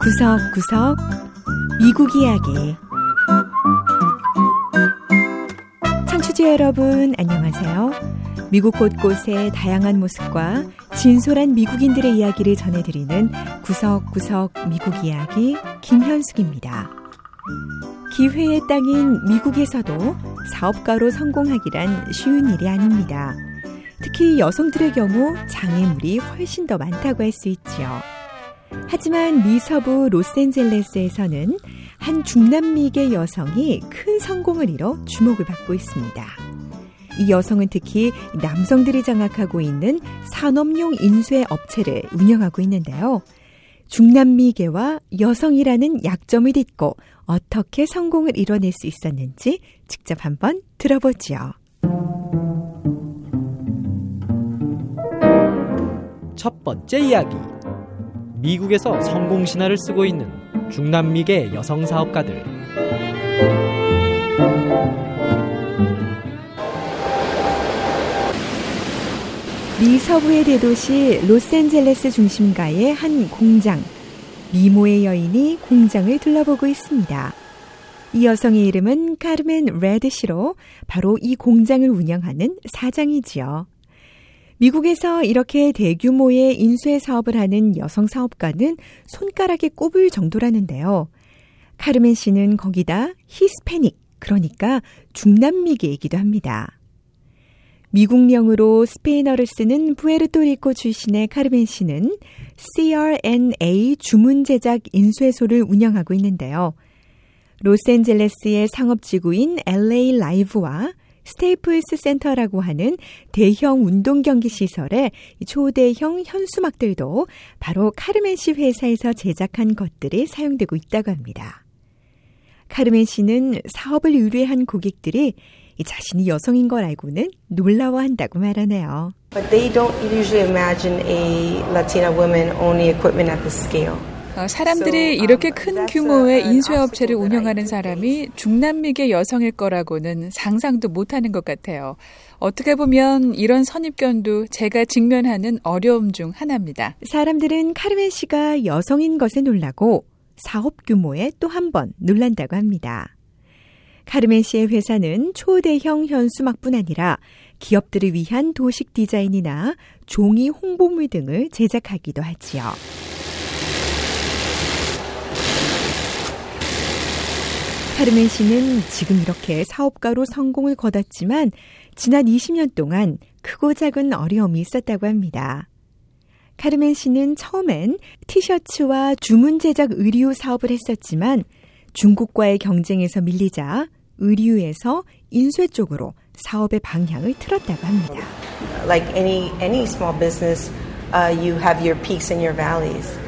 구석구석 미국 이야기 청취자 여러분 안녕하세요. 미국 곳곳의 다양한 모습과 진솔한 미국인들의 이야기를 전해드리는 구석구석 미국 이야기 김현숙입니다. 기회의 땅인 미국에서도 사업가로 성공하기란 쉬운 일이 아닙니다. 특히 여성들의 경우 장애물이 훨씬 더 많다고 할 수 있지요. 하지만 미서부 로스앤젤레스에서는 한 중남미계 여성이 큰 성공을 이뤄 주목을 받고 있습니다. 이 여성은 특히 남성들이 장악하고 있는 산업용 인쇄 업체를 운영하고 있는데요. 중남미계와 여성이라는 약점을 딛고 어떻게 성공을 이뤄낼 수 있었는지 직접 한번 들어보지요. 첫 번째 이야기. 미국에서 성공 신화를 쓰고 있는 중남미계 여성 사업가들. 미 서부의 대도시 로스앤젤레스 중심가의 한 공장. 미모의 여인이 공장을 둘러보고 있습니다. 이 여성의 이름은 카르멘 레드시로 바로 이 공장을 운영하는 사장이지요. 미국에서 이렇게 대규모의 인쇄 사업을 하는 여성 사업가는 손가락에 꼽을 정도라는데요. 카르멘 씨는 거기다 히스패닉, 그러니까 중남미계이기도 합니다. 미국령으로 스페인어를 쓰는 부에르토리코 출신의 카르멘 씨는 CRNA 주문 제작 인쇄소를 운영하고 있는데요. 로스앤젤레스의 상업 지구인 LA 라이브와 스테이플스 센터라고 하는 대형 운동 경기 시설의 초대형 현수막들도 바로 카르멘 씨 회사에서 제작한 것들이 사용되고 있다고 합니다. 카르멘 씨는 사업을 의뢰한 고객들이 자신이 여성인 걸 알고는 놀라워한다고 말하네요. But they don't usually imagine a Latina woman owning equipment at this scale. 어, 사람들이 이렇게 큰 규모의 인쇄업체를 운영하는 사람이 중남미계 여성일 거라고는 상상도 못하는 것 같아요. 어떻게 보면 이런 선입견도 제가 직면하는 어려움 중 하나입니다. 사람들은 카르멘 씨가 여성인 것에 놀라고 사업 규모에 또 한 번 놀란다고 합니다. 카르멘 씨의 회사는 초대형 현수막뿐 아니라 기업들을 위한 도식 디자인이나 종이 홍보물 등을 제작하기도 하지요. 카르멘 씨는 지금 이렇게 사업가로 성공을 거뒀지만 지난 20년 동안 크고 작은 어려움이 있었다고 합니다. 카르멘 씨는 처음엔 티셔츠와 주문 제작 의류 사업을 했었지만 중국과의 경쟁에서 밀리자 의류에서 인쇄 쪽으로 사업의 방향을 틀었다고 합니다. Like any any small business, uh, you have your peaks and your valleys.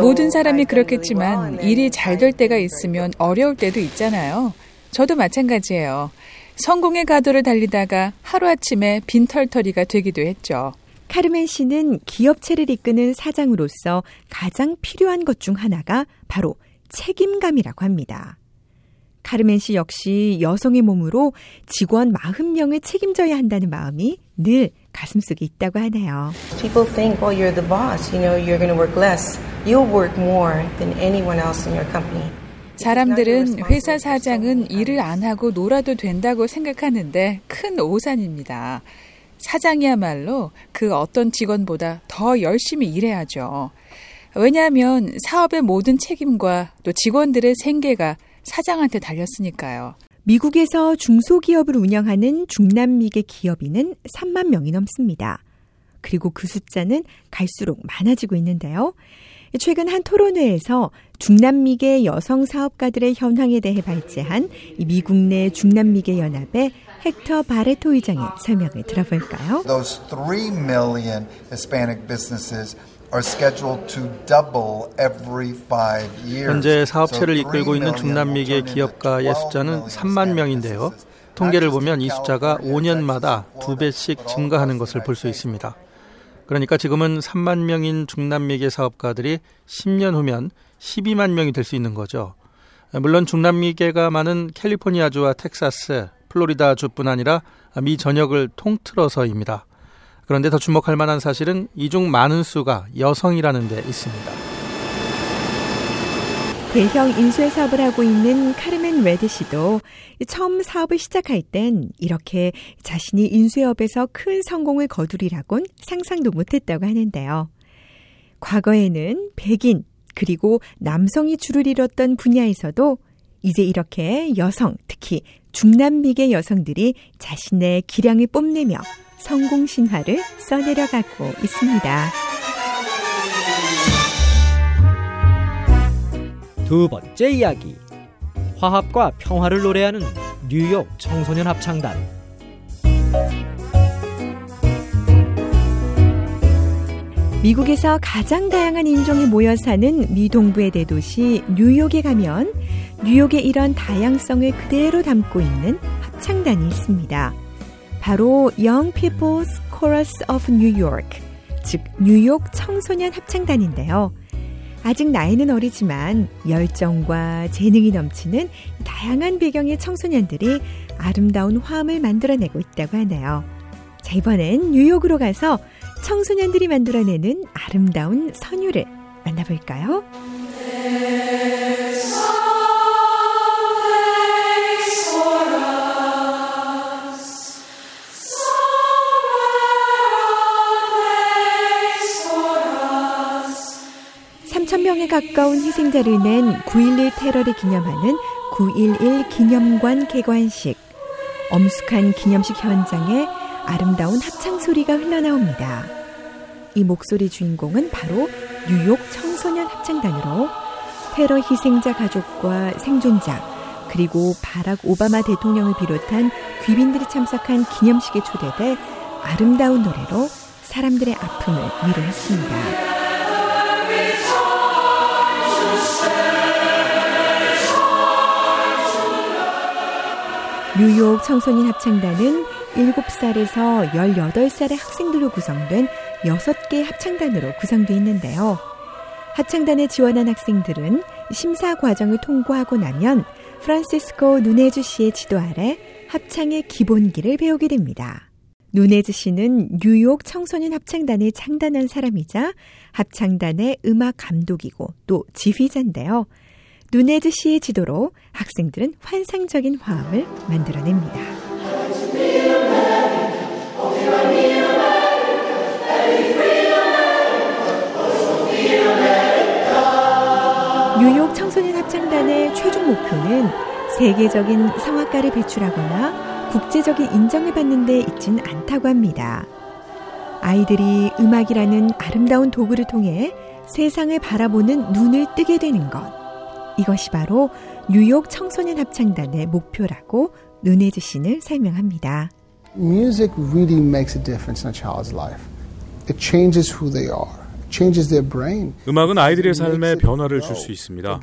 모든 사람이 그렇겠지만 일이 잘 될 때가 있으면 어려울 때도 있잖아요. 저도 마찬가지예요. 성공의 가도를 달리다가 하루아침에 빈털터리가 되기도 했죠. 카르멘 씨는 기업체를 이끄는 사장으로서 가장 필요한 것 중 하나가 바로 책임감이라고 합니다. 카르멘 씨 역시 여성의 몸으로 직원 40명을 책임져야 한다는 마음이 늘 가슴속에 있다고 하네요. People think, well, you're the boss. You know, you're going to work less. You'll work more than anyone else in your company. 사람들은 회사 사장은 일을 안 하고 놀아도 된다고 생각하는데 큰 오산입니다. 사장이야말로 그 어떤 직원보다 더 열심히 일해야죠. 왜냐하면 사업의 모든 책임과 또 직원들의 생계가 사장한테 달렸으니까요. 미국에서 중소기업을 운영하는 중남미계 기업인은 3만 명이 넘습니다. 그리고 그 숫자는 갈수록 많아지고 있는데요. 최근 한 토론회에서 중남미계 여성 사업가들의 현황에 대해 발제한 미국 내 중남미계 연합의 헥터 바레토 의장의 설명을 들어볼까요? Those 3 million Hispanic businesses are scheduled to double every five years. 현재 사업체를 이끌고 있는 중남미계 기업가의 숫자는 3만 명인데요. 통계를 보면 이 숫자가 5년마다 두 배씩 증가하는 것을 볼 수 있습니다. 그러니까 지금은 3만 명인 중남미계 사업가들이 10년 후면 12만 명이 될 수 있는 거죠. 물론 중남미계가 많은 캘리포니아주와 텍사스, 플로리다주뿐 아니라 미 전역을 통틀어서입니다. 그런데 더 주목할 만한 사실은 이 중 많은 수가 여성이라는 데 있습니다. 대형 인쇄 사업을 하고 있는 카르멘 레드 씨도 처음 사업을 시작할 땐 이렇게 자신이 인쇄업에서 큰 성공을 거두리라곤 상상도 못했다고 하는데요. 과거에는 백인 그리고 남성이 줄을 이뤘던 분야에서도 이제 이렇게 여성, 특히 중남미계 여성들이 자신의 기량을 뽐내며 성공 신화를 써내려가고 있습니다. 두 번째 이야기. 화합과 평화를 노래하는 뉴욕 청소년 합창단. 미국에서 가장 다양한 인종이 모여 사는 미동부의 대도시 뉴욕에 가면 뉴욕의 이런 다양성을 그대로 담고 있는 합창단이 있습니다. 바로 Young People's Chorus of New York, 즉 뉴욕 청소년 합창단인데요. 아직 나이는 어리지만 열정과 재능이 넘치는 다양한 배경의 청소년들이 아름다운 화음을 만들어내고 있다고 하네요. 자, 이번엔 뉴욕으로 가서 청소년들이 만들어내는 아름다운 선율을 만나볼까요? 가까운 희생자를 낸 9.11 테러를 기념하는 9.11 기념관 개관식. 엄숙한 기념식 현장에 아름다운 합창 소리가 흘러나옵니다. 이 목소리 주인공은 바로 뉴욕 청소년 합창단으로 테러 희생자 가족과 생존자 그리고 바락 오바마 대통령을 비롯한 귀빈들이 참석한 기념식에 초대돼 아름다운 노래로 사람들의 아픔을 위로했습니다. 뉴욕 청소년 합창단은 7살에서 18살의 학생들로 구성된 6개 합창단으로 구성되어 있는데요. 합창단에 지원한 학생들은 심사 과정을 통과하고 나면 프란시스코 누네즈 씨의 지도 아래 합창의 기본기를 배우게 됩니다. 누네즈 씨는 뉴욕 청소년 합창단을 창단한 사람이자 합창단의 음악 감독이고 또 지휘자인데요. 누네즈 씨의 지도로 학생들은 환상적인 화음을 만들어냅니다. 뉴욕 청소년 합창단의 최종 목표는 세계적인 성악가를 배출하거나 국제적인 인정을 받는 데 있진 않다고 합니다. 아이들이 음악이라는 아름다운 도구를 통해 세상을 바라보는 눈을 뜨게 되는 것. 이것이 바로 뉴욕 청소년 합창단의 목표라고 눈혜지 씨는 설명합니다. Music really makes a difference in a child's life. It changes who they are. 음악은 아이들의 삶에 변화를 줄 수 있습니다.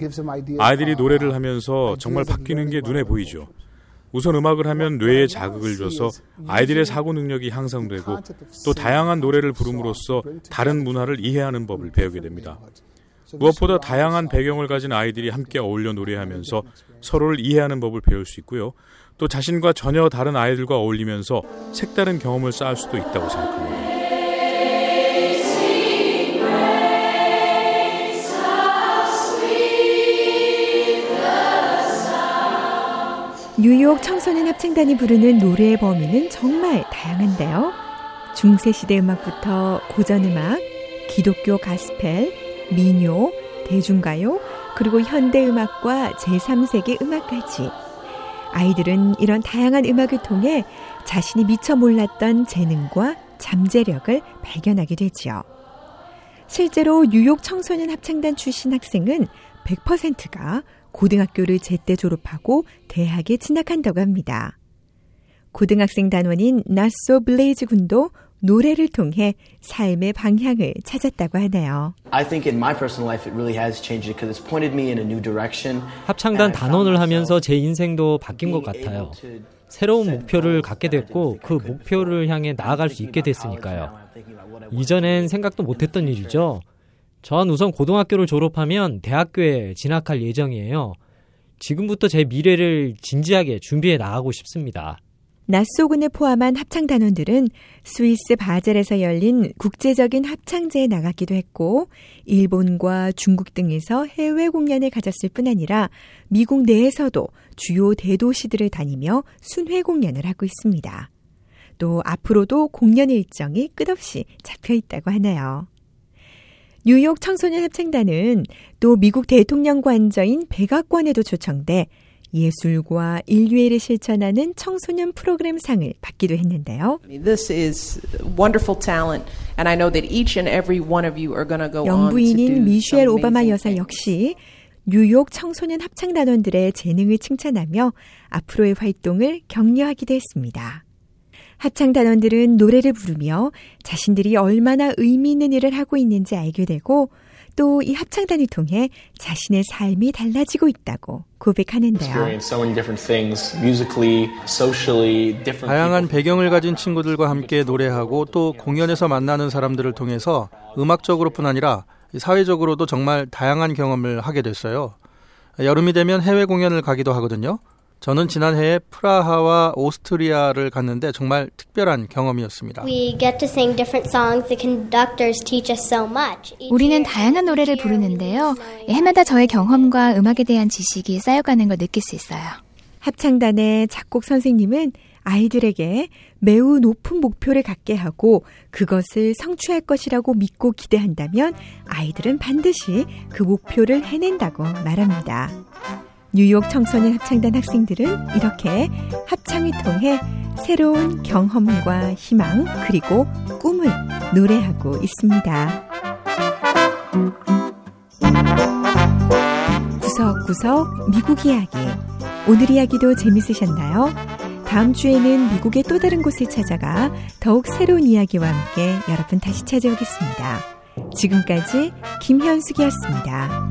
아이들이 노래를 하면서 정말 바뀌는 게 눈에 보이죠. 우선 음악을 하면 뇌에 자극을 줘서 아이들의 사고 능력이 향상되고 또 다양한 노래를 부름으로써 다른 문화를 이해하는 법을 배우게 됩니다. 무엇보다 다양한 배경을 가진 아이들이 함께 어울려 노래하면서 서로를 이해하는 법을 배울 수 있고요. 또 자신과 전혀 다른 아이들과 어울리면서 색다른 경험을 쌓을 수도 있다고 생각합니다. 뉴욕 청소년 합창단이 부르는 노래의 범위는 정말 다양한데요. 중세시대 음악부터 고전음악, 기독교 가스펠, 민요, 대중가요, 그리고 현대음악과 제3세계 음악까지. 아이들은 이런 다양한 음악을 통해 자신이 미처 몰랐던 재능과 잠재력을 발견하게 되지요. 실제로 뉴욕 청소년 합창단 출신 학생은 100%가 고등학교를 제때 졸업하고 대학에 진학한다고 합니다. 고등학생 단원인 나소 블레이즈 군도 노래를 통해 삶의 방향을 찾았다고 하네요. 합창단 단원을 하면서 제 인생도 바뀐 것 같아요. 새로운 목표를 갖게 됐고 그 목표를 향해 나아갈 수 있게 됐으니까요. 이전엔 생각도 못했던 일이죠. 전 우선 고등학교를 졸업하면 대학교에 진학할 예정이에요. 지금부터 제 미래를 진지하게 준비해 나가고 싶습니다. 나소군을 포함한 합창 단원들은 스위스 바젤에서 열린 국제적인 합창제에 나갔기도 했고, 일본과 중국 등에서 해외 공연을 가졌을 뿐 아니라 미국 내에서도 주요 대도시들을 다니며 순회 공연을 하고 있습니다. 또 앞으로도 공연 일정이 끝없이 잡혀 있다고 하네요. 뉴욕 청소년 합창단은 또 미국 대통령 관저인 백악관에도 초청돼 예술과 인류애를 실천하는 청소년 프로그램 상을 받기도 했는데요. 영부인인 미셸 오바마 여사 역시 뉴욕 청소년 합창단원들의 재능을 칭찬하며 앞으로의 활동을 격려하기도 했습니다. 합창단원들은 노래를 부르며 자신들이 얼마나 의미 있는 일을 하고 있는지 알게 되고 또 이 합창단을 통해 자신의 삶이 달라지고 있다고 고백하는데요. 다양한 배경을 가진 친구들과 함께 노래하고 또 공연에서 만나는 사람들을 통해서 음악적으로뿐 아니라 사회적으로도 정말 다양한 경험을 하게 됐어요. 여름이 되면 해외 공연을 가기도 하거든요. 저는 지난해에 프라하와 오스트리아를 갔는데 정말 특별한 경험이었습니다. 우리는 다양한 노래를 부르는데요. 해마다 저의 경험과 음악에 대한 지식이 쌓여가는 걸 느낄 수 있어요. 합창단의 작곡 선생님은 아이들에게 매우 높은 목표를 갖게 하고 그것을 성취할 것이라고 믿고 기대한다면 아이들은 반드시 그 목표를 해낸다고 말합니다. 뉴욕 청소년 합창단 학생들은 이렇게 합창을 통해 새로운 경험과 희망 그리고 꿈을 노래하고 있습니다. 구석구석 미국 이야기. 오늘 이야기도 재밌으셨나요? 다음 주에는 미국의 또 다른 곳을 찾아가 더욱 새로운 이야기와 함께 여러분 다시 찾아오겠습니다. 지금까지 김현숙이었습니다.